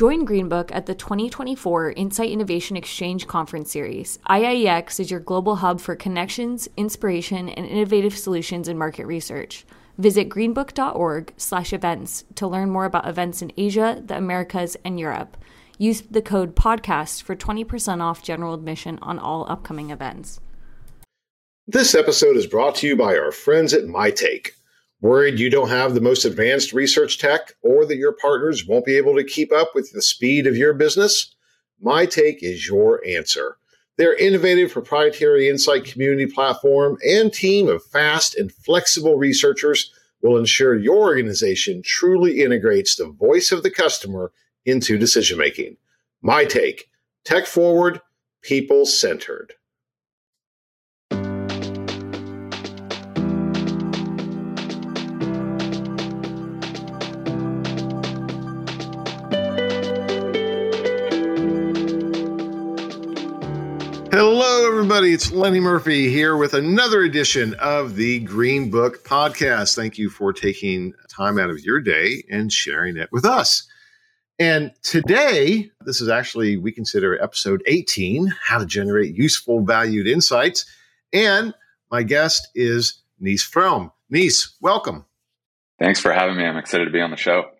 Join Greenbook at the 2024 Insight Innovation Exchange Conference Series. IIEX is your global hub for connections, inspiration, and innovative solutions in market research. Visit greenbook.org/events to learn more about events in Asia, the Americas, and Europe. Use the code podcast for 20% off general admission on all upcoming events. This episode is brought to you by our friends at MyTake. Worried you don't have the most advanced research tech or that your partners won't be able to keep up with the speed of your business? MyTake is your answer. Their innovative proprietary insight community platform and team of fast and flexible researchers will ensure your organization truly integrates the voice of the customer into decision making. MyTake tech forward, people centered. Everybody. It's Lenny Murphy here with another edition of the Greenbook Podcast. Thank you for taking time out of your day and sharing it with us. And today, this is actually, we consider episode 18 How to Generate Useful Valued Insights. And my guest is Nis Frome. Nis, welcome. Thanks for having me. I'm excited to be on the show.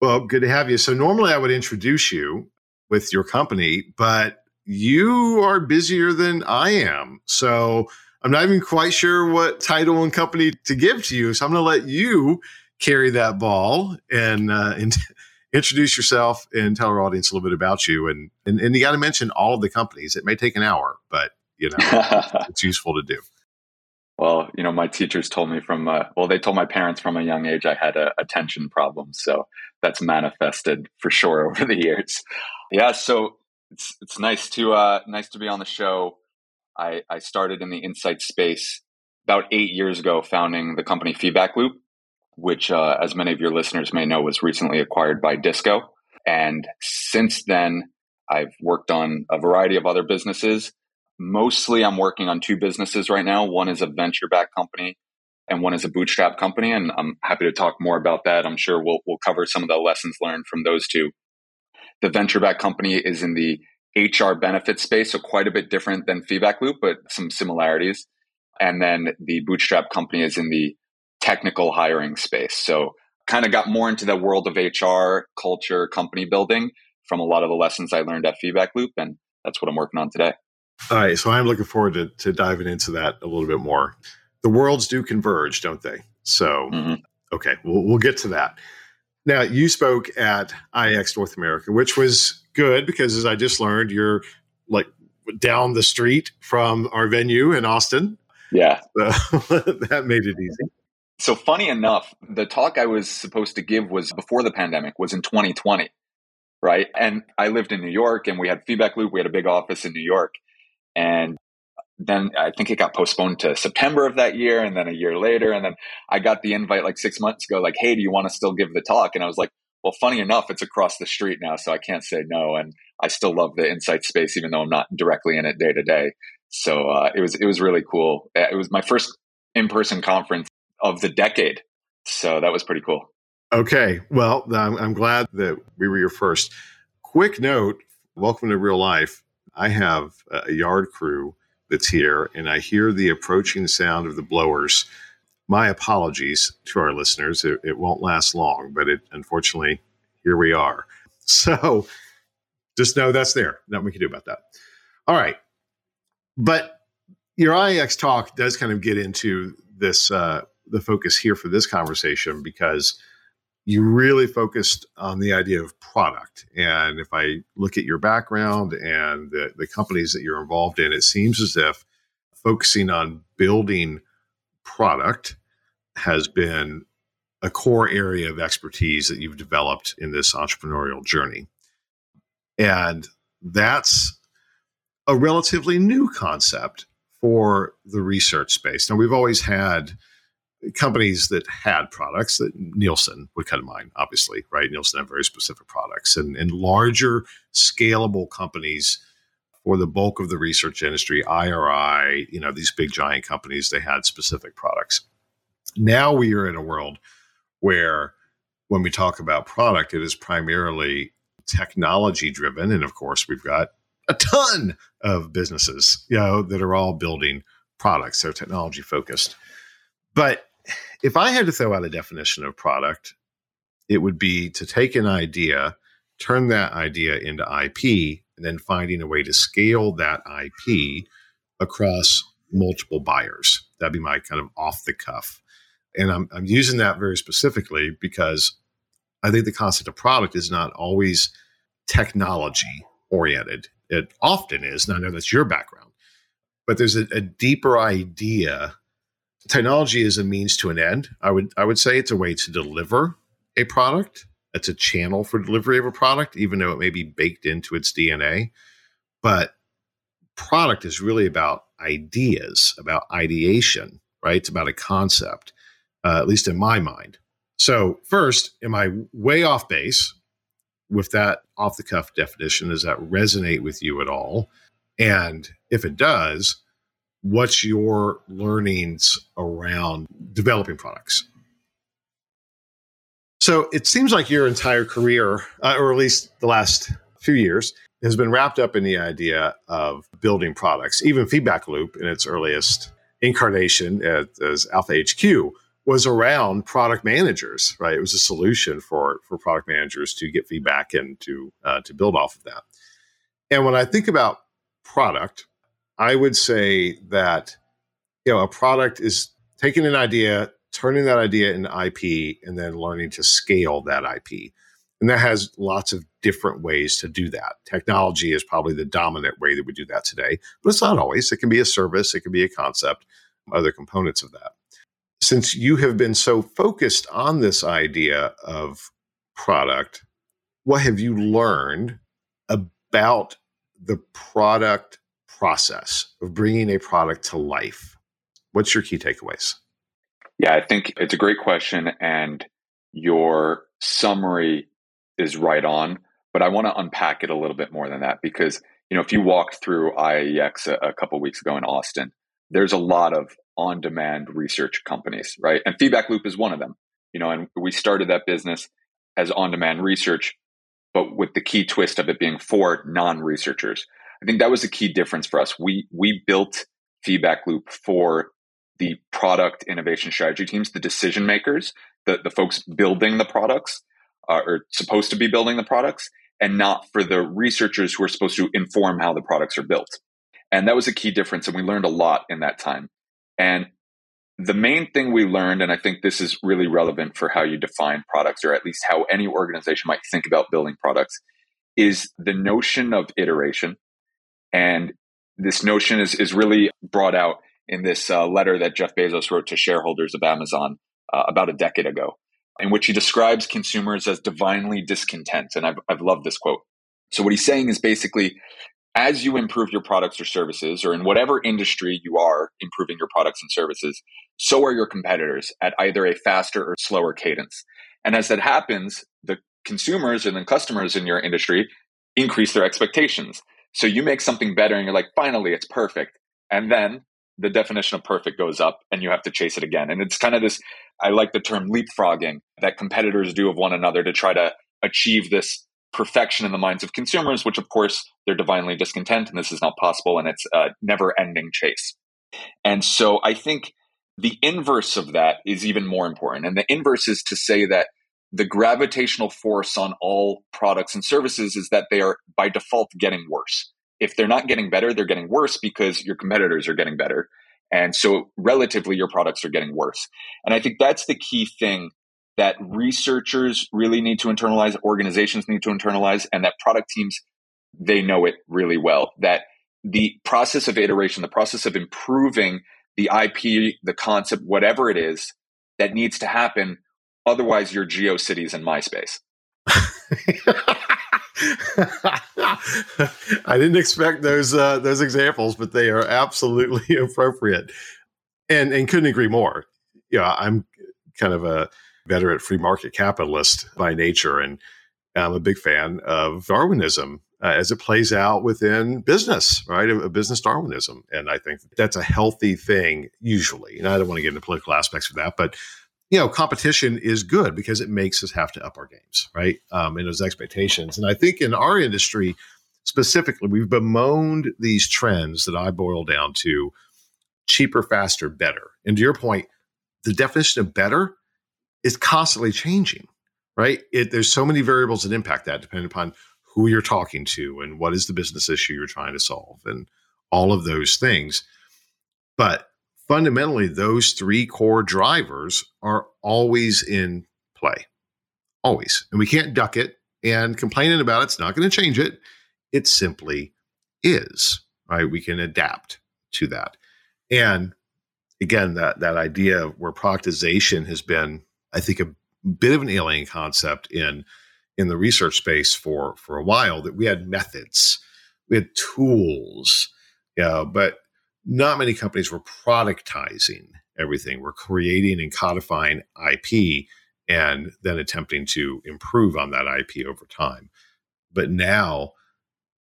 Well, good to have you. So, normally I would introduce you with your company, but you are busier than I am. So I'm not even quite sure what title and company to give to you. So I'm going to let you carry that ball and, uh, and introduce yourself and tell our audience a little bit about you. And, and, and you got to mention all of the companies. It may take an hour, but you know, it's useful to do. Well, you know, my teachers told me from, uh, well, they told my parents from a young age I had a attention problem. So that's manifested for sure over the years. Yeah. So it's it's nice to uh, nice to be on the show. I, I started in the insight space about eight years ago, founding the company Feedback Loop, which, uh, as many of your listeners may know, was recently acquired by Disco. And since then, I've worked on a variety of other businesses. Mostly, I'm working on two businesses right now. One is a venture backed company, and one is a bootstrap company. And I'm happy to talk more about that. I'm sure we'll we'll cover some of the lessons learned from those two. The venture back company is in the HR benefit space, so quite a bit different than Feedback Loop, but some similarities. And then the bootstrap company is in the technical hiring space. So kind of got more into the world of HR, culture, company building from a lot of the lessons I learned at Feedback Loop. And that's what I'm working on today. All right. So I'm looking forward to, to diving into that a little bit more. The worlds do converge, don't they? So, mm-hmm. okay, we'll, we'll get to that. Now, you spoke at IIEX North America, which was good because, as I just learned, you're like down the street from our venue in Austin. Yeah. So that made it easy. So, funny enough, the talk I was supposed to give was before the pandemic, was in 2020, right? And I lived in New York and we had Feedback Loop. We had a big office in New York. And then I think it got postponed to September of that year and then a year later. And then I got the invite like six months ago, like, hey, do you want to still give the talk? And I was like, well, funny enough, it's across the street now, so I can't say no. And I still love the insight space, even though I'm not directly in it day to day. So uh, it was it was really cool. It was my first in person conference of the decade, so that was pretty cool. Okay, well, I'm, I'm glad that we were your first. Quick note: Welcome to real life. I have a yard crew that's here, and I hear the approaching sound of the blowers. My apologies to our listeners. It, it won't last long, but it unfortunately here we are. So just know that's there. Nothing we can do about that. All right, but your IIEX talk does kind of get into this uh, the focus here for this conversation because you really focused on the idea of product. And if I look at your background and the, the companies that you're involved in, it seems as if focusing on building product has been a core area of expertise that you've developed in this entrepreneurial journey. And that's a relatively new concept for the research space. Now, we've always had companies that had products that Nielsen would come to mind, obviously, right? Nielsen had very specific products and, and larger scalable companies for the bulk of the research industry, IRI, you know, these big giant companies, they had specific products. Now we are in a world where when we talk about product, it is primarily technology driven. And of course, we've got a ton of businesses, you know, that are all building products. They're technology focused. But if I had to throw out a definition of product, it would be to take an idea, turn that idea into IP, and then finding a way to scale that IP across multiple buyers. That'd be my kind of off the cuff. And I'm, I'm using that very specifically because I think the concept of product is not always technology oriented. It often is, and I know that's your background, but there's a, a deeper idea. Technology is a means to an end. I would I would say it's a way to deliver a product. It's a channel for delivery of a product, even though it may be baked into its DNA. But product is really about ideas, about ideation, right? It's about a concept, uh, at least in my mind. So, first, am I way off base with that off the cuff definition? Does that resonate with you at all? And if it does, what's your learnings around developing products? So, it seems like your entire career, uh, or at least the last few years, has been wrapped up in the idea of building products. Even Feedback Loop in its earliest incarnation as Alpha HQ was around product managers, right? It was a solution for for product managers to get feedback and to uh, to build off of that. And when I think about product, I would say that you know a product is taking an idea, turning that idea into IP, and then learning to scale that IP. And that has lots of different ways to do that. Technology is probably the dominant way that we do that today, but it's not always. It can be a service, it can be a concept, other components of that. Since you have been so focused on this idea of product, what have you learned about the product process of bringing a product to life? What's your key takeaways? Yeah, I think it's a great question. And your summary is right on, but I want to unpack it a little bit more than that because you know if you walked through IIEX a, a couple weeks ago in Austin, there's a lot of on-demand research companies, right? And Feedback Loop is one of them. You know, and we started that business as on-demand research, but with the key twist of it being for non-researchers. I think that was a key difference for us. We we built Feedback Loop for the product innovation strategy teams, the decision makers, the, the folks building the products uh, or supposed to be building the products and not for the researchers who are supposed to inform how the products are built. And that was a key difference. And we learned a lot in that time. And the main thing we learned, and I think this is really relevant for how you define products, or at least how any organization might think about building products, is the notion of iteration. And this notion is, is really brought out in this uh, letter that Jeff Bezos wrote to shareholders of Amazon uh, about a decade ago in which he describes consumers as divinely discontent. And I've, I've loved this quote. So, what he's saying is basically, as you improve your products or services, or in whatever industry you are improving your products and services, so are your competitors at either a faster or slower cadence. And as that happens, the consumers and the customers in your industry increase their expectations. So you make something better and you're like, finally, it's perfect. And then the definition of perfect goes up and you have to chase it again. And it's kind of this, I like the term leapfrogging that competitors do of one another to try to achieve this perfection in the minds of consumers, which of course they're divinely discontent and this is not possible and it's a never ending chase. And so I think the inverse of that is even more important. And the inverse is to say that the gravitational force on all products and services is that they are by default getting worse if they're not getting better, they're getting worse because your competitors are getting better. And so relatively your products are getting worse. And I think that's the key thing that researchers really need to internalize, organizations need to internalize, and that product teams, they know it really well. That the process of iteration, the process of improving the IP, the concept, whatever it is that needs to happen. Otherwise, you're GeoCities and MySpace. I didn't expect those uh, those examples, but they are absolutely appropriate, and and couldn't agree more. Yeah, I'm kind of a veteran free market capitalist by nature, and I'm a big fan of Darwinism uh, as it plays out within business, right? A, a, business Darwinism, and I think that's a healthy thing usually. And I don't want to get into political aspects of that, but you know, competition is good because it makes us have to up our games, right? Um, and those expectations. And I think in our industry specifically, we've bemoaned these trends that I boil down to cheaper, faster, better. And to your point, the definition of better is constantly changing, right? It, there's so many variables that impact that depending upon who you're talking to and what is the business issue you're trying to solve and all of those things. But fundamentally, those three core drivers are always in play, always. And we can't duck it. And complaining about it's not going to change it. It simply is, right? We can adapt to that. And again, that, that idea where productization has been, I think, a bit of an alien concept in in the research space for for a while that we had methods we had tools yeah but not many companies were productizing everything. We're creating and codifying IP and then attempting to improve on that IP over time. But now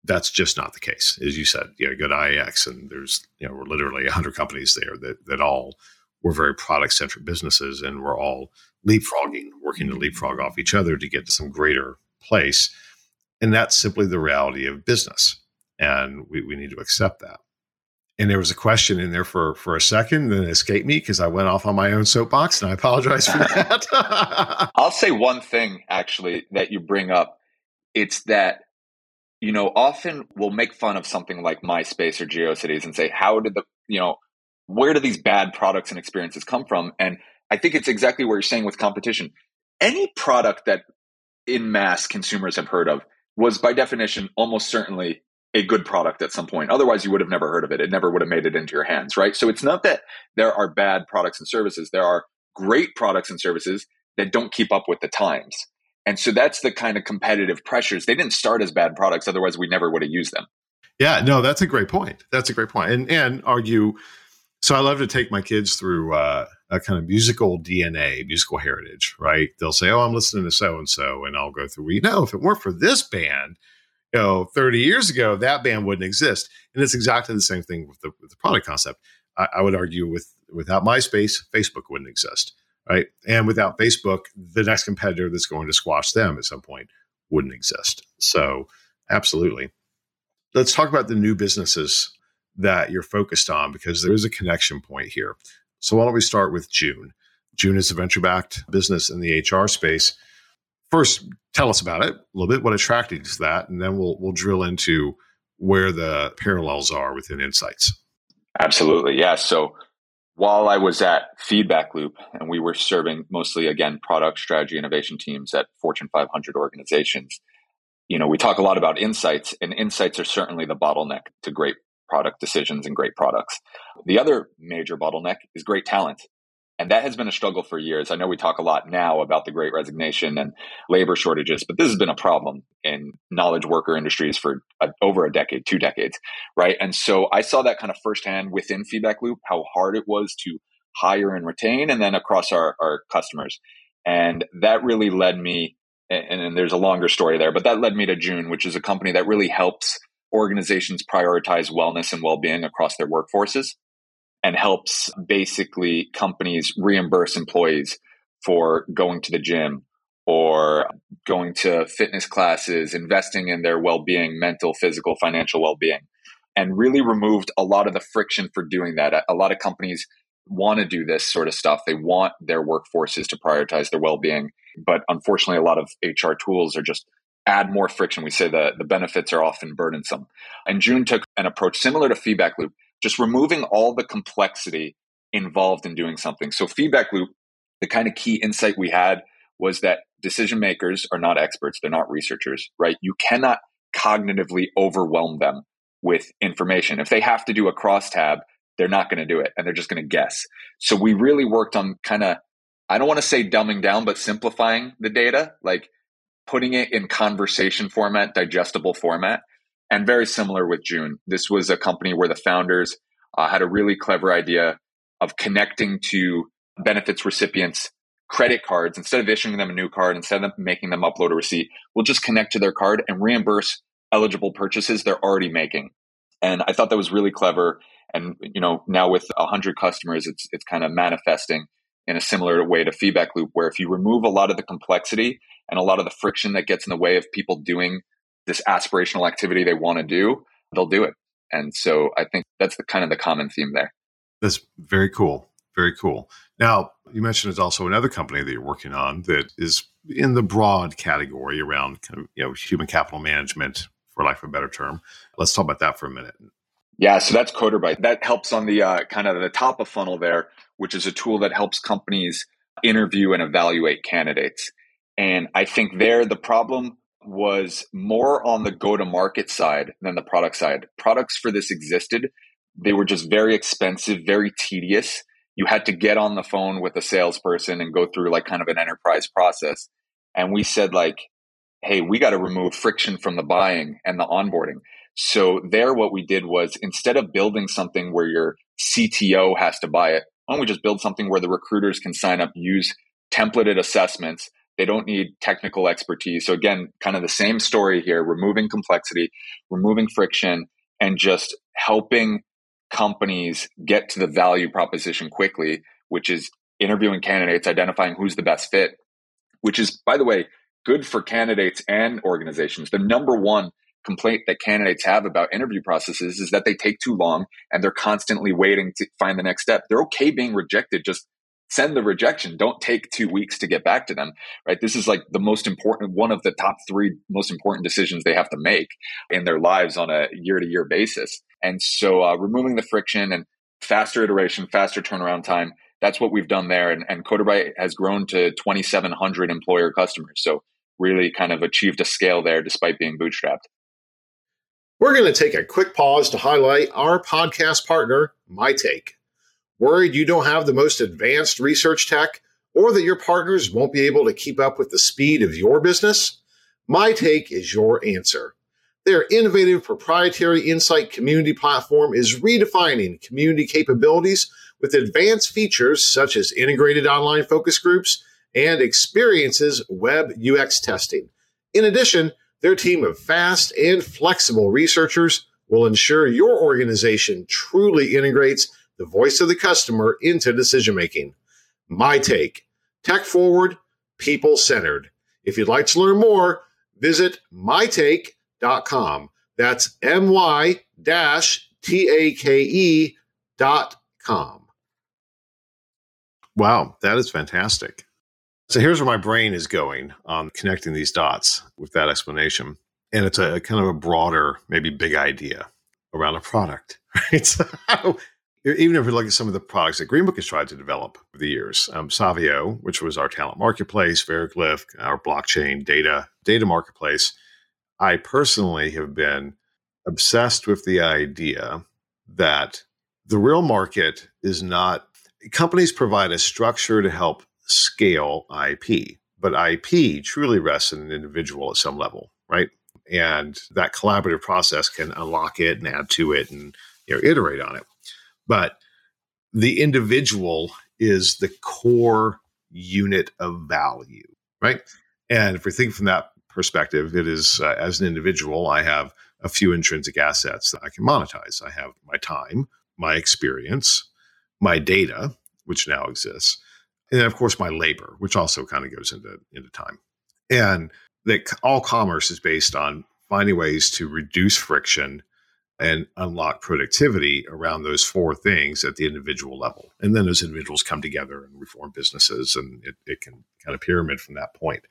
that's just not the case. As you said, you know, go to IIEX and there's, you know, we're literally 100 companies there that, that all were very product centric businesses and we're all leapfrogging, working to leapfrog off each other to get to some greater place. And that's simply the reality of business. And we, we need to accept that and there was a question in there for for a second then it escaped me because i went off on my own soapbox and i apologize for that. I'll say one thing actually that you bring up. It's that you know often we'll make fun of something like myspace or geocities and say how did the you know where do these bad products and experiences come from? And i think it's exactly what you're saying with competition. Any product that in mass consumers have heard of was by definition almost certainly a good product at some point. Otherwise, you would have never heard of it. It never would have made it into your hands, right? So it's not that there are bad products and services. There are great products and services that don't keep up with the times. And so that's the kind of competitive pressures. They didn't start as bad products. Otherwise, we never would have used them. Yeah, no, that's a great point. That's a great point. And, and argue. So I love to take my kids through uh, a kind of musical DNA, musical heritage, right? They'll say, Oh, I'm listening to so and so. And I'll go through, you know, if it weren't for this band, you know 30 years ago that band wouldn't exist. And it's exactly the same thing with the, with the product concept. I, I, would argue with without myspace facebook wouldn't exist right? And without facebook the next competitor that's going to squash them at some point wouldn't exist. So absolutely. Let's talk about the new businesses that you're focused on because there is a connection point here. So why don't we start with Joon? Joon is a venture backed business in the hr space first tell us about it a little bit, what attracted you to that, and then we'll we'll drill into where the parallels are within insights. Absolutely, yeah. So while I was at Feedback Loop, and we were serving mostly again product strategy innovation teams at Fortune 500 organizations, you know, we talk a lot about insights, and insights are certainly the bottleneck to great product decisions and great products. The other major bottleneck is great talent. And that has been a struggle for years. I know we talk a lot now about the great resignation and labor shortages, but this has been a problem in knowledge worker industries for a, over a decade, two decades, right? And so I saw that kind of firsthand within Feedback Loop, how hard it was to hire and retain, and then across our, our customers. And that really led me, and, and there's a longer story there, but that led me to Joon, which is a company that really helps organizations prioritize wellness and well being across their workforces and helps basically companies reimburse employees for going to the gym or going to fitness classes, investing in their well being, mental, physical, financial well being, and really removed a lot of the friction for doing that. A lot of companies want to do this sort of stuff. They want their workforces to prioritize their well being. But unfortunately, a lot of HR tools are just add more friction. We say the, the benefits are often burdensome. And Joon took an approach similar to Feedback Loop just removing all the complexity involved in doing something. So, feedback loop, the kind of key insight we had was that decision makers are not experts, they're not researchers, right? You cannot cognitively overwhelm them with information. If they have to do a crosstab, they're not going to do it and they're just going to guess. So, we really worked on kind of, I don't want to say dumbing down, but simplifying the data, like putting it in conversation format, digestible format and very similar with Joon. This was a company where the founders uh, had a really clever idea of connecting to benefits recipients credit cards. Instead of issuing them a new card instead of making them upload a receipt we'll just connect to their card and reimburse eligible purchases they're already making. And i thought that was really clever. And you know now with 100 customers it's it's kind of manifesting in a similar way to feedback loop, where if you remove a lot of the complexity and a lot of the friction that gets in the way of people doing this aspirational activity they want to do, they'll do it. And so I think that's the kind of the common theme there. That's very cool. Very cool. Now, you mentioned there's also another company that you're working on that is in the broad category around kind of, you know, human capital management, for lack of a better term. Let's talk about that for a minute. Yeah, so that's Coderbyte. That helps on the uh, kind of the top of funnel there, which is a tool that helps companies interview and evaluate candidates. And I think there the problem was more on the go to market side than the product side. Products for this existed. They were just very expensive, very tedious. You had to get on the phone with a salesperson and go through like kind of an enterprise process. And we said like, hey, we got to remove friction from the buying and the onboarding. So there, what we did was instead of building something where your CTO has to buy it, why don't we just build something where the recruiters can sign up, use templated assessments they don't need technical expertise. So again, kind of the same story here, removing complexity, removing friction, and just helping companies get to the value proposition quickly, which is interviewing candidates, identifying who's the best fit, which is, by the way, good for candidates and organizations. The number one complaint that candidates have about interview processes is that they take too long and they're constantly waiting to find the next step. They're okay being rejected. Just send the rejection. Don't take two weeks to get back to them, right? This is like the most important, one of the top three most important decisions they have to make in their lives on a year to year basis. And so uh, removing the friction and faster iteration, faster turnaround time, that's what we've done there. And, and Coderbyte has grown to 2,700 employer customers. So really kind of achieved a scale there despite being bootstrapped. We're going to take a quick pause to highlight our podcast partner, MyTake. Worried you don't have the most advanced research tech or that your partners won't be able to keep up with the speed of your business? MyTake is your answer. Their innovative proprietary insight community platform is redefining community capabilities with advanced features such as integrated online focus groups and experiences web UX testing. In addition, their team of fast and flexible researchers will ensure your organization truly integrates the voice of the customer into decision making. MyTake tech forward, people centered. If you'd like to learn more, visit mytake.com. That's M Y T A K E dot com. Wow, that is fantastic. So here's where my brain is going on connecting these dots with that explanation. And it's a, kind of a broader, maybe big idea around a product, right? So even if we look at some of the products that Greenbook has tried to develop over the years, um, Savio, which was our talent marketplace, Veriglyph, our blockchain data data marketplace, I personally have been obsessed with the idea that the real market is not companies provide a structure to help scale IP, but IP truly rests in an individual at some level, right? And that collaborative process can unlock it and add to it and you know iterate on it but the individual is the core unit of value, right? And if we think from that perspective, it is uh, as an individual, I have a few intrinsic assets that I can monetize. I have my time, my experience, my data, which now exists, and of course my labor, which also kind of goes into into time. And that all commerce is based on finding ways to reduce friction and unlock productivity around those four things at the individual level. And then those individuals come together and reform businesses, and it, it can kind of pyramid from that point.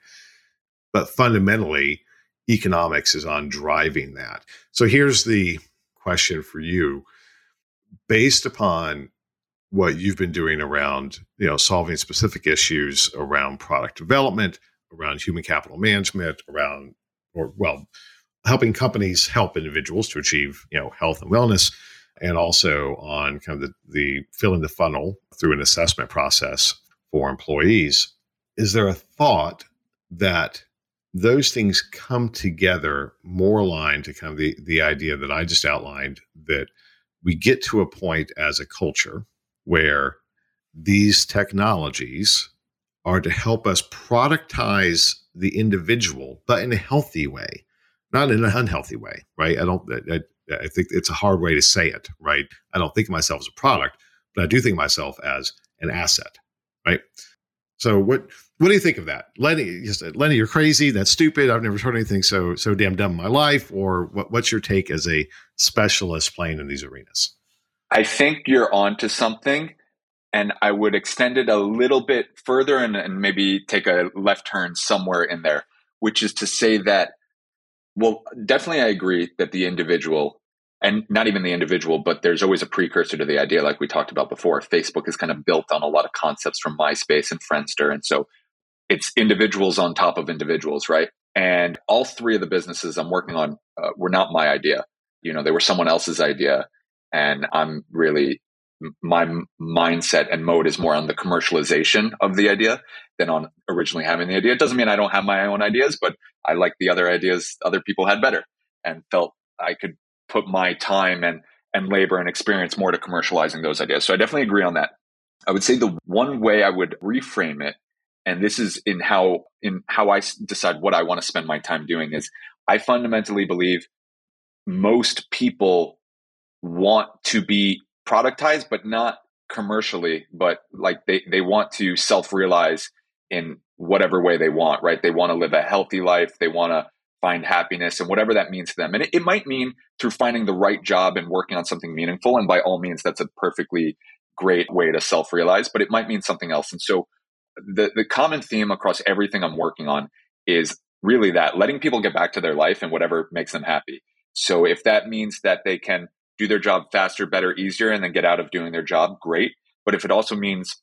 But fundamentally, economics is on driving that. So here's the question for you based upon what you've been doing around you know solving specific issues around product development around human capital management around or well helping companies help individuals to achieve you know health and wellness and also on kind of the, the filling the funnel through an assessment process for employees. Is there a thought that those things come together more aligned to kind of the, the idea that i just outlined that we get to a point as a culture where these technologies are to help us productize the individual but in a healthy way not in an unhealthy way, right? I don't. I, I, think it's a hard way to say it, right? I don't think of myself as a product, but I do think of myself as an asset, right? So what what do you think of that, Lenny? Just Lenny, you're crazy. That's stupid. I've never heard anything so so damn dumb in my life. Or what, what's your take as a specialist playing in these arenas? I think you're onto something, and I would extend it a little bit further and, and maybe take a left turn somewhere in there, which is to say that, well, definitely I agree that the individual and not even the individual, but there's always a precursor to the idea, like we talked about before. Facebook is kind of built on a lot of concepts from MySpace and Friendster. And so it's individuals on top of individuals, right? And all three of the businesses I'm working on uh, were not my idea. You know, they were someone else's idea. And I'm really, my mindset and mode is more on the commercialization of the idea than on originally having the idea. It doesn't mean I don't have my own ideas, but I like the other ideas other people had better and felt I could put my time and and labor and experience more to commercializing those ideas. So I definitely agree on that. I would say the one way I would reframe it, and this is in how in how I decide what I want to spend my time doing, is I fundamentally believe most people want to be productized, but not commercially, but like they they want to self realize in whatever way they want. Right? They want to live a healthy life. They want to find happiness and whatever that means to them. And it, it, might mean through finding the right job and working on something meaningful. And by all means, that's a perfectly great way to self realize, but it might mean something else. And so the, the common theme across everything I'm working on is really that letting people get back to their life and whatever makes them happy. So if that means that they can do their job faster, better, easier, and then get out of doing their job, great. But if it also means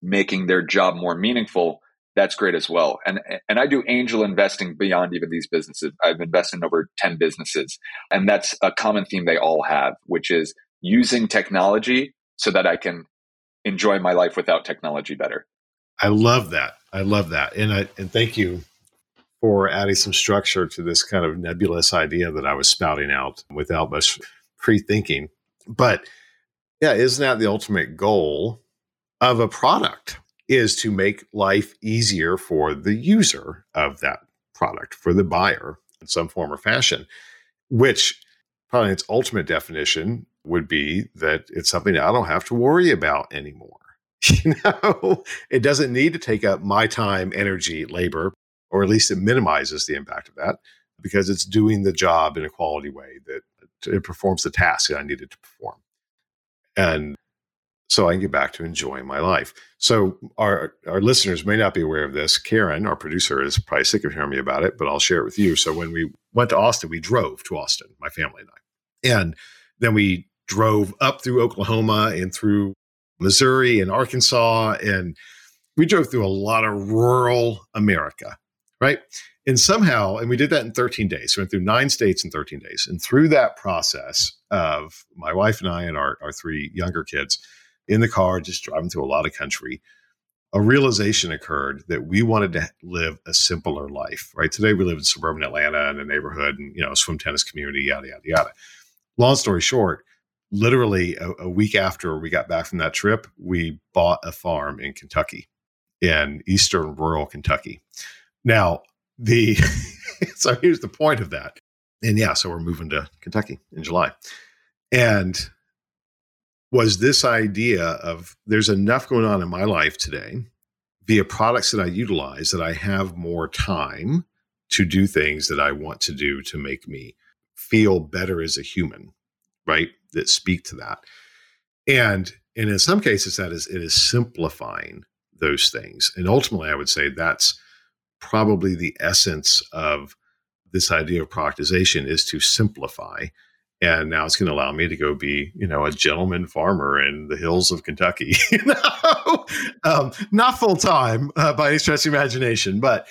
making their job more meaningful, that's great as well. And and I do angel investing beyond even these businesses. I've invested in over 10 businesses. And that's a common theme they all have, which is using technology so that I can enjoy my life without technology better. I love that. I love that. And I and thank you for adding some structure to this kind of nebulous idea that I was spouting out without much pre-thinking. But yeah, isn't that the ultimate goal of a product? is to make life easier for the user of that product, for the buyer in some form or fashion, which probably its ultimate definition would be that it's something I don't have to worry about anymore. You know, it doesn't need to take up my time, energy, labor, or at least it minimizes the impact of that because it's doing the job in a quality way that it performs the task that I needed to perform. And so I can get back to enjoying my life. So our our listeners may not be aware of this. Karen, our producer, is probably sick of hearing me about it, but I'll share it with you. So when we went to Austin, we drove to Austin, my family and I, and then we drove up through Oklahoma and through Missouri and Arkansas, and we drove through a lot of rural America, right? And somehow, and we did that in 13 days. We went through nine states in 13 days. And through that process of my wife and I and our, our three younger kids, in the car, just driving through a lot of country, a realization occurred that we wanted to live a simpler life, right? Today we live in suburban Atlanta in a neighborhood and, you know, swim tennis community, yada, yada, yada. Long story short, literally a, a week after we got back from that trip, we bought a farm in Kentucky, in eastern rural Kentucky. Now, the so here's the point of that. And yeah, so we're moving to Kentucky in July. And was this idea of there's enough going on in my life today via products that I utilize that I have more time to do things that I want to do to make me feel better as a human, right? That speak to that. And and in some cases that is it is simplifying those things. And ultimately I would say that's probably the essence of this idea of productization is to simplify. And now it's going to allow me to go be you know a gentleman farmer in the hills of kentucky you know? Um, not full time uh, by any stretch of imagination but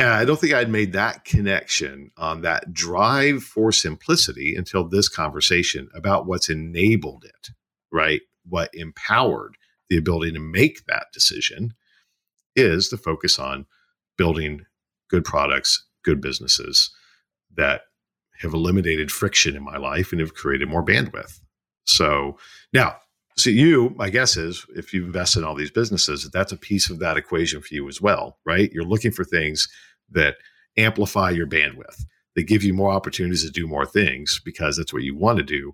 uh, i don't think i'd made that connection on that drive for simplicity until this conversation about what's enabled it right? What empowered the ability to make that decision is the focus on building good products good businesses that have eliminated friction in my life and have created more bandwidth. So now, so you, my guess is, if you invest in all these businesses, that's a piece of that equation for you as well, right? You're looking for things that amplify your bandwidth, that give you more opportunities to do more things because that's what you want to do,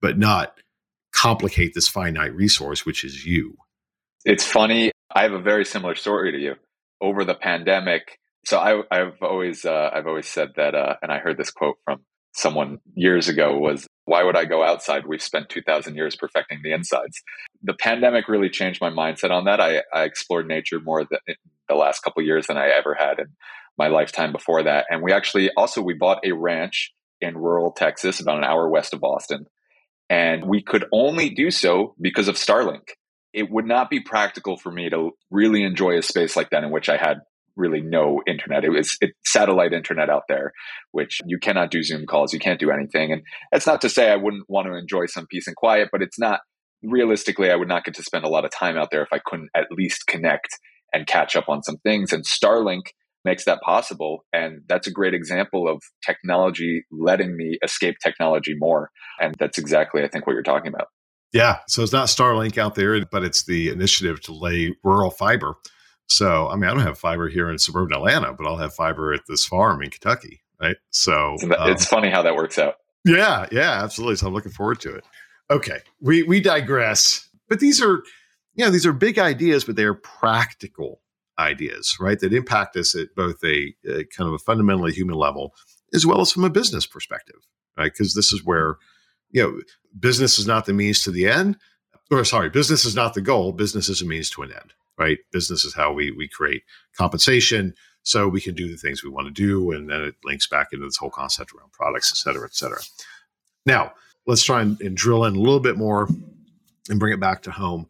but not complicate this finite resource, which is you. It's funny. I have a very similar story to you. Over the pandemic, so I, have always uh, I've always said that, uh, and I heard this quote from someone years ago was, "Why would I go outside? We've spent two thousand years perfecting the insides." The pandemic really changed my mindset on that. I, I explored nature more the, the last couple years than I ever had in my lifetime before that, and we actually also we bought a ranch in rural Texas, about an hour west of Austin, and we could only do so because of Starlink it would not be practical for me to really enjoy a space like that in which I had really no internet. It was it, satellite internet out there, which you cannot do Zoom calls, you can't do anything. And that's not to say I wouldn't want to enjoy some peace and quiet, but it's not realistically, I would not get to spend a lot of time out there if I couldn't at least connect and catch up on some things. And Starlink makes that possible. And that's a great example of technology letting me escape technology more. And that's exactly, I think, what you're talking about. Yeah. So it's not Starlink out there, but it's the initiative to lay rural fiber. So, I mean, I don't have fiber here in suburban Atlanta, but I'll have fiber at this farm in Kentucky. Right. So um, it's funny how that works out. Yeah. Yeah. Absolutely. So I'm looking forward to it. Okay. We, we digress, but these are, you know, these are big ideas, but they are practical ideas, right? That impact us at both a, a kind of a fundamentally human level as well as from a business perspective, right? Because this is where, you know, business is not the means to the end, or sorry, business is not the goal. Business is a means to an end, right? Business is how we we create compensation so we can do the things we want to do, and then it links back into this whole concept around products, et cetera, et cetera. Now, let's try and, and drill in a little bit more and bring it back to home.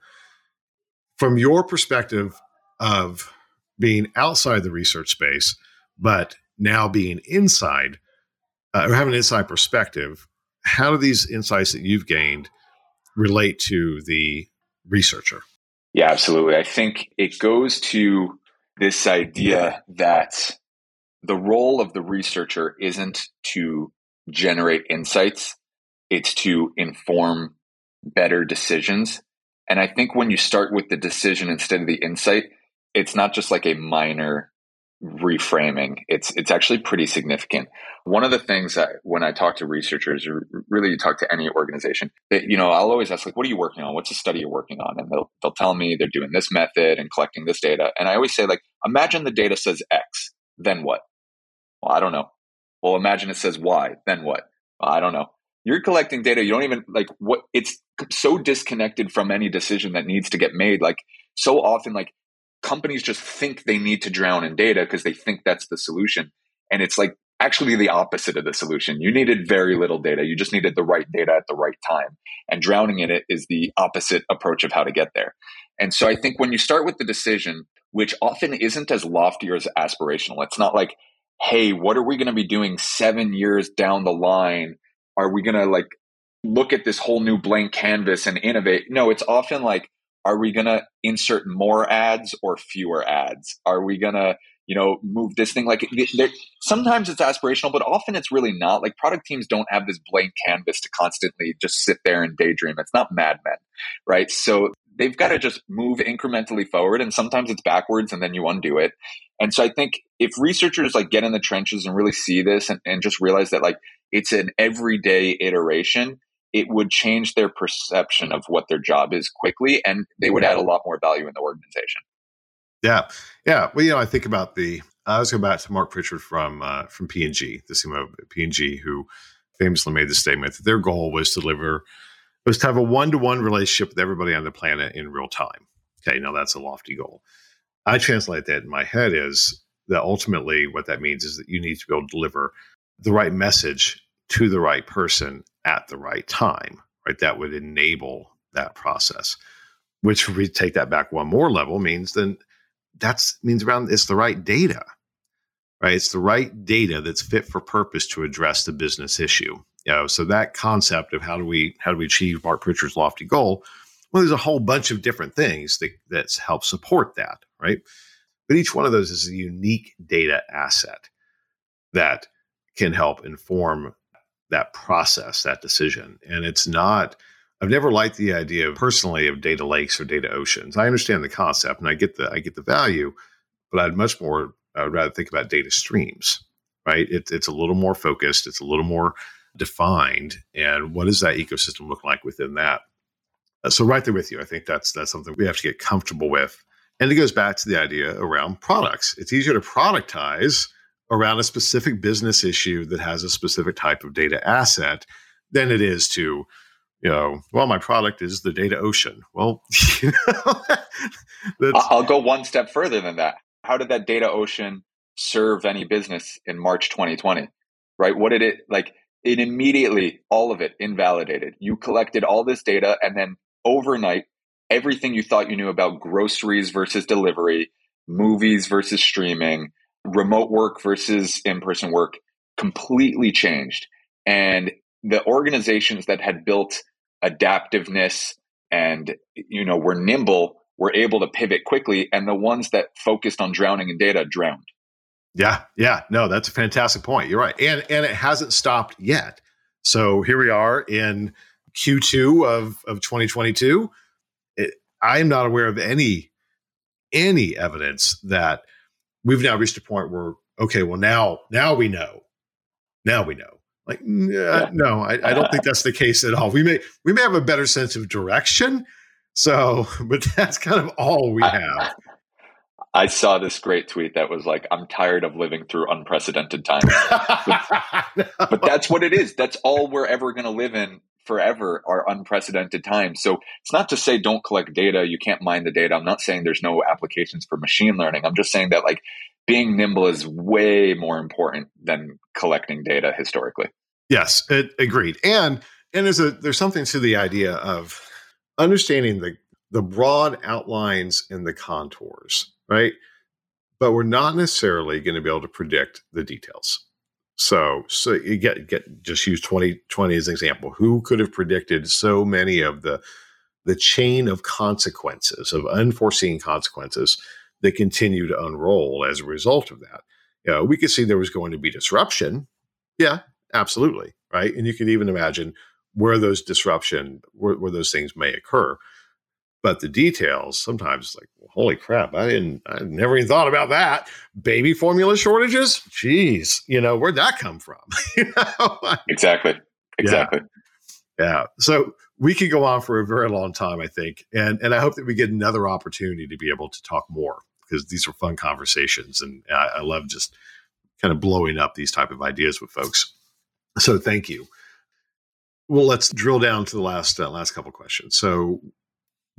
From your perspective of being outside the research space, but now being inside uh, or having an inside perspective, how do these insights that you've gained relate to the researcher? Yeah, absolutely. I think it goes to this idea that the role of the researcher isn't to generate insights, it's to inform better decisions. And I think when you start with the decision instead of the insight, it's not just like a minor reframing. It's it's actually pretty significant. One of the things that when i talk to researchers or really talk to any organization that you know i'll always ask like what are you working on? What's the study you're working on? And they'll they'll tell me they're doing this method and collecting this data. And i always say like imagine the data says x then what? Well i don't know. Well imagine it says y then what? Well, i don't know. You're collecting data you don't even like what it's so disconnected from any decision that needs to get made. Like so often like companies just think they need to drown in data because they think that's the solution. And it's like actually the opposite of the solution. You needed very little data. You just needed the right data at the right time. And drowning in it is the opposite approach of how to get there. And so I think when you start with the decision, which often isn't as lofty or as aspirational, it's not like, hey, what are we going to be doing seven years down the line? Are we going to like look at this whole new blank canvas and innovate? No, it's often like, are we going to insert more ads or fewer ads? Are we going to, you know, move this thing? Like sometimes it's aspirational, but often it's really not. Like product teams don't have this blank canvas to constantly just sit there and daydream. It's not Mad Men, right? So they've got to just move incrementally forward and sometimes it's backwards and then you undo it. And so I think if researchers like get in the trenches and really see this and, and just realize that like it's an everyday iteration, it would change their perception of what their job is quickly and they would add a lot more value in the organization. Yeah. Yeah. Well, you know, I think about the, I was going back to Marc Pritchard from, uh, from P&G, the CMO of P&G, who famously made the statement that their goal was to deliver, was to have a one-to-one relationship with everybody on the planet in real time. Okay. Now that's a lofty goal. I translate that in my head is that ultimately what that means is that you need to be able to deliver the right message to the right person at the right time, right? That would enable that process. Which, if we take that back one more level, means then that's means around it's the right data, right? It's the right data that's fit for purpose to address the business issue. You know, so that concept of how do we how do we achieve Marc Pritchard's lofty goal? Well, there's a whole bunch of different things that that help support that, right? But each one of those is a unique data asset that can help inform that process, that decision. And it's not, I've never liked the idea personally of data lakes or data oceans. I understand the concept and I get the I get the value, but I'd much more I would rather think about data streams, right? It, it's a little more focused, it's a little more defined, and what does that ecosystem look like within that? Uh, so right there with you, I think that's that's something we have to get comfortable with And it goes back to the idea around products. It's easier to productize around a specific business issue that has a specific type of data asset than it is to, you know, well, my product is the data ocean. Well, you know, I'll go one step further than that. How did that data ocean serve any business in March 2020? Right? What did it like? It immediately, all of it invalidated. You collected all this data and then overnight, everything you thought you knew about groceries versus delivery, movies versus streaming, remote work versus in person work completely changed. And the organizations that had built adaptiveness and you know were nimble were able to pivot quickly and the ones that focused on drowning in data drowned. Yeah yeah. No that's a fantastic point. You're right. And and it hasn't stopped yet. So here we are in q2 of of 2022 it, i'm not aware of any any evidence that we've now reached a point where okay well now now we know now we know like uh, yeah. no I, I, don't think that's the case at all we may we may have a better sense of direction so but that's kind of all we have I saw this great tweet that was like, I'm tired of living through unprecedented times. but, but that's what it is. That's all we're ever going to live in forever are unprecedented times. So it's not to say don't collect data. You can't mine the data. I'm not saying there's no applications for machine learning. I'm just saying that like being nimble is way more important than collecting data historically. Yes, it, agreed. And and there's a there's something to the idea of understanding the the broad outlines and the contours, right? But we're not necessarily going to be able to predict the details. So, so you get get just use 2020 as an example. Who could have predicted so many of the the chain of consequences of unforeseen consequences that continue to unroll as a result of that? You know, we could see there was going to be disruption. Yeah, absolutely, right. And you can even imagine where those disruption, where, where those things may occur but the details sometimes like holy crap i didn't i never even thought about that. Baby formula shortages? Jeez you know where'd that come from? You know? exactly exactly. Yeah. yeah. so we could go on for a very long time i think and and i hope that we get another opportunity to be able to talk more because these are fun conversations and I, I love just kind of blowing up these type of ideas with folks. So thank you. Well let's drill down to the last uh, last couple questions. So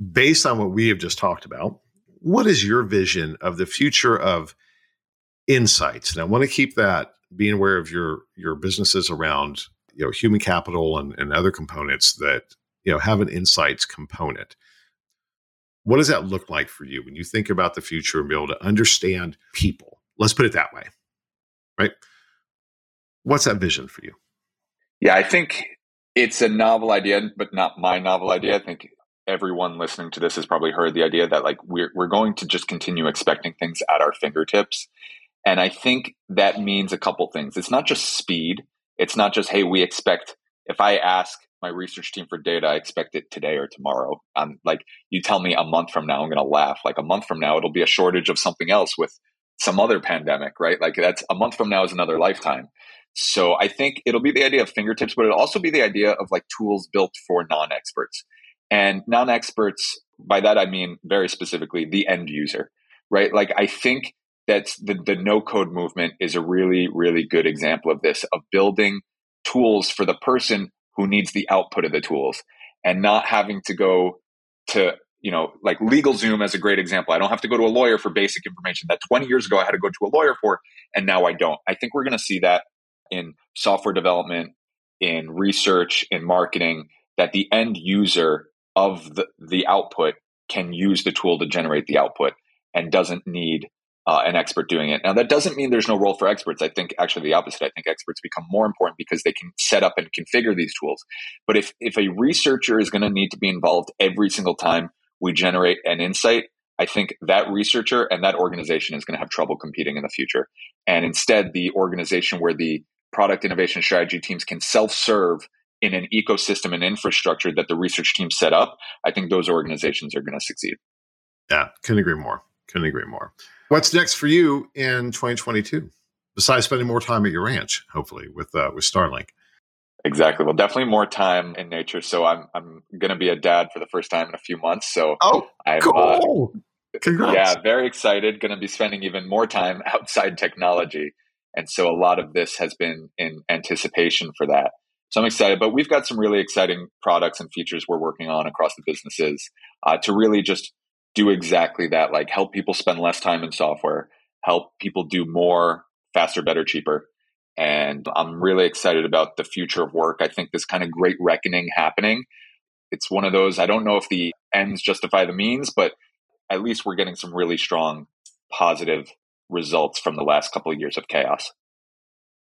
based on what we have just talked about, what is your vision of the future of insights? And I want to keep that being aware of your your businesses around you know human capital and, and other components that you know have an insights component. What does that look like for you when you think about the future and be able to understand people? Let's put it that way, right? What's that vision for you? Yeah, I think it's a novel idea, but not my novel idea. I think everyone listening to this has probably heard the idea that like we're we're going to just continue expecting things at our fingertips. And I think that means a couple things. It's not just speed. It's not just, hey, we expect if I ask my research team for data, I expect it today or tomorrow. I'm like, you tell me a month from now, I'm gonna laugh. Like a month from now, it'll be a shortage of something else with some other pandemic, right? Like that's a month from now is another lifetime. So I think it'll be the idea of fingertips, but it'll also be the idea of like tools built for non-experts. And non experts, by that I mean very specifically the end user, right? Like I think that the, the no code movement is a really, really good example of this, of building tools for the person who needs the output of the tools and not having to go to you know, like LegalZoom as a great example. I don't have to go to a lawyer for basic information that 20 years ago I had to go to a lawyer for, and now I don't. I think we're going to see that in software development, in research, in marketing, that the end user of the, the output can use the tool to generate the output and doesn't need uh, an expert doing it. Now, that doesn't mean there's no role for experts. I think actually the opposite. I think experts become more important because they can set up and configure these tools. But if, if a researcher is going to need to be involved every single time we generate an insight, I think that researcher and that organization is going to have trouble competing in the future. And instead, the organization where the product innovation strategy teams can self serve in an ecosystem and infrastructure that the research team set up, I think those organizations are going to succeed. Yeah, couldn't agree more. Couldn't agree more. What's next for you in 2022? Besides spending more time at your ranch, hopefully with uh, with Starlink. Exactly. Well, definitely more time in nature. So I'm I'm going to be a dad for the first time in a few months. So oh, I'm uh, cool. Congrats. Yeah, very excited. Going to be spending even more time outside technology. And so a lot of this has been in anticipation for that. So I'm excited, but we've got some really exciting products and features we're working on across the businesses uh, to really just do exactly that, like help people spend less time in software, help people do more faster, better, cheaper. And I'm really excited about the future of work. I think this kind of great reckoning happening. It's one of those, I don't know if the ends justify the means, but at least we're getting some really strong positive results from the last couple of years of chaos.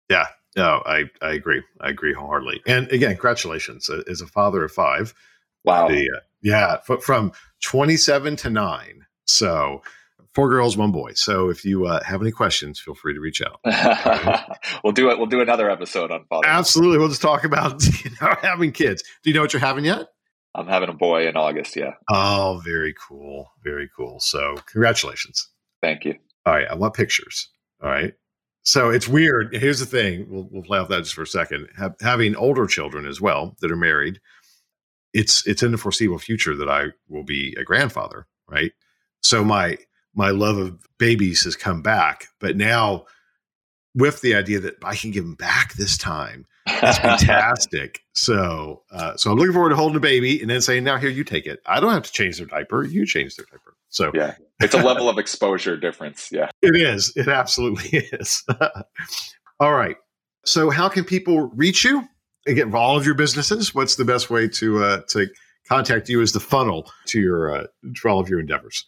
Yeah, no, I, I agree. I agree wholeheartedly. And again, congratulations as a father of five. Wow. The, uh, yeah, from 27 to nine. So four girls, one boy. So if you uh, have any questions, feel free to reach out. we'll do it. We'll do another episode on father. Absolutely. We'll just talk about you know, having kids. Do you know what you're having yet? I'm having a boy in August. Yeah. Oh, very cool. Very cool. So congratulations. Thank you. All right. I want pictures. All right. So it's weird. Here's the thing. We'll, we'll play off that just for a second. having older children as well that are married, it's it's in the foreseeable future that I will be a grandfather, right? So my my love of babies has come back, but now with the idea that I can give them back this time, it's fantastic. so uh, so I'm looking forward to holding a baby and then saying, "Now here, you take it. I don't have to change their diaper. You change their diaper." So yeah, it's a level of exposure difference. Yeah, it is. It absolutely is. all right. So how can people reach you? and get all of your businesses, what's the best way to uh, to contact you as the funnel to your uh, for all of your endeavors?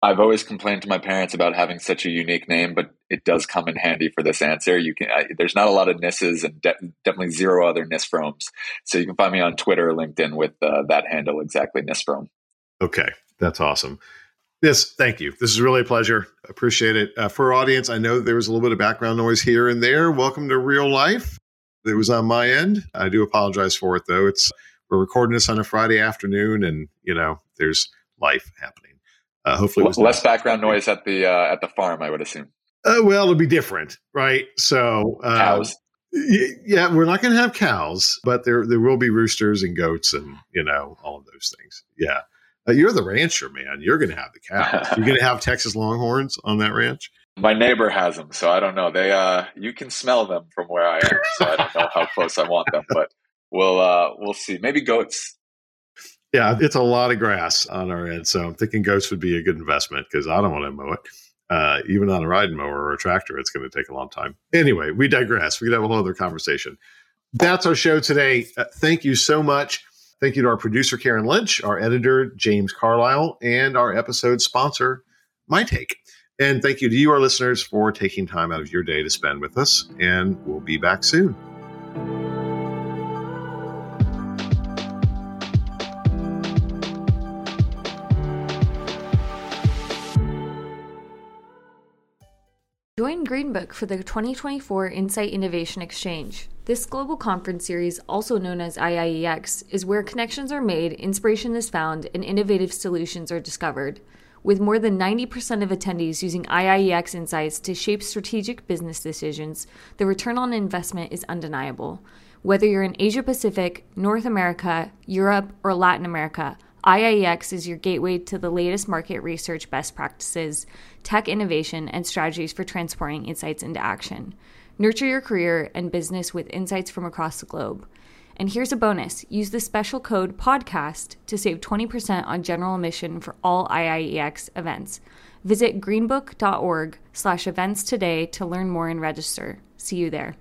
I've always complained to my parents about having such a unique name, but it does come in handy for this answer. You can I, there's not a lot of Nisses and de- definitely zero other Nis Fromes. So you can find me on Twitter or LinkedIn with uh, that handle exactly NisFrome. Okay, that's awesome. Yes, thank you. This is really a pleasure. Appreciate it. Uh, for our audience, I know there was a little bit of background noise here and there. Welcome to real life. It was on my end. I do apologize for it, though. It's we're recording this on a Friday afternoon, and you know there's life happening. Uh, hopefully, it less background noise at the uh, at the farm. I would assume. Uh, well, it'll be different, right? So uh, cows. Yeah, we're not going to have cows, but there there will be roosters and goats, and you know all of those things. Yeah. Uh, you're the rancher, man. You're going to have the cows. You're going to have Texas Longhorns on that ranch. My neighbor has them, so I don't know. They, uh, you can smell them from where I am, so I don't know how close I want them, but we'll, uh, we'll see. Maybe goats. Yeah, it's a lot of grass on our end, so I'm thinking goats would be a good investment because I don't want to mow it. Uh, even on a riding mower or a tractor, it's going to take a long time. Anyway, we digress. We could have a whole other conversation. That's our show today. Uh, thank you so much Thank you to our producer, Karen Lynch, our editor, James Carlisle, and our episode sponsor, MyTake. And thank you to you, our listeners, for taking time out of your day to spend with us. And we'll be back soon. Join Greenbook for the 2024 Insight Innovation Exchange. This global conference series, also known as IIEX, is where connections are made, inspiration is found, and innovative solutions are discovered. With more than 90% of attendees using IIEX insights to shape strategic business decisions, the return on investment is undeniable. Whether you're in Asia Pacific, North America, Europe, or Latin America, IIEX is your gateway to the latest market research best practices, tech innovation, and strategies for transporting insights into action. Nurture your career and business with insights from across the globe. And here's a bonus use the special code PODCAST to save 20% on general admission for all IIEX events. Visit greenbook.org slash events today to learn more and register. See you there.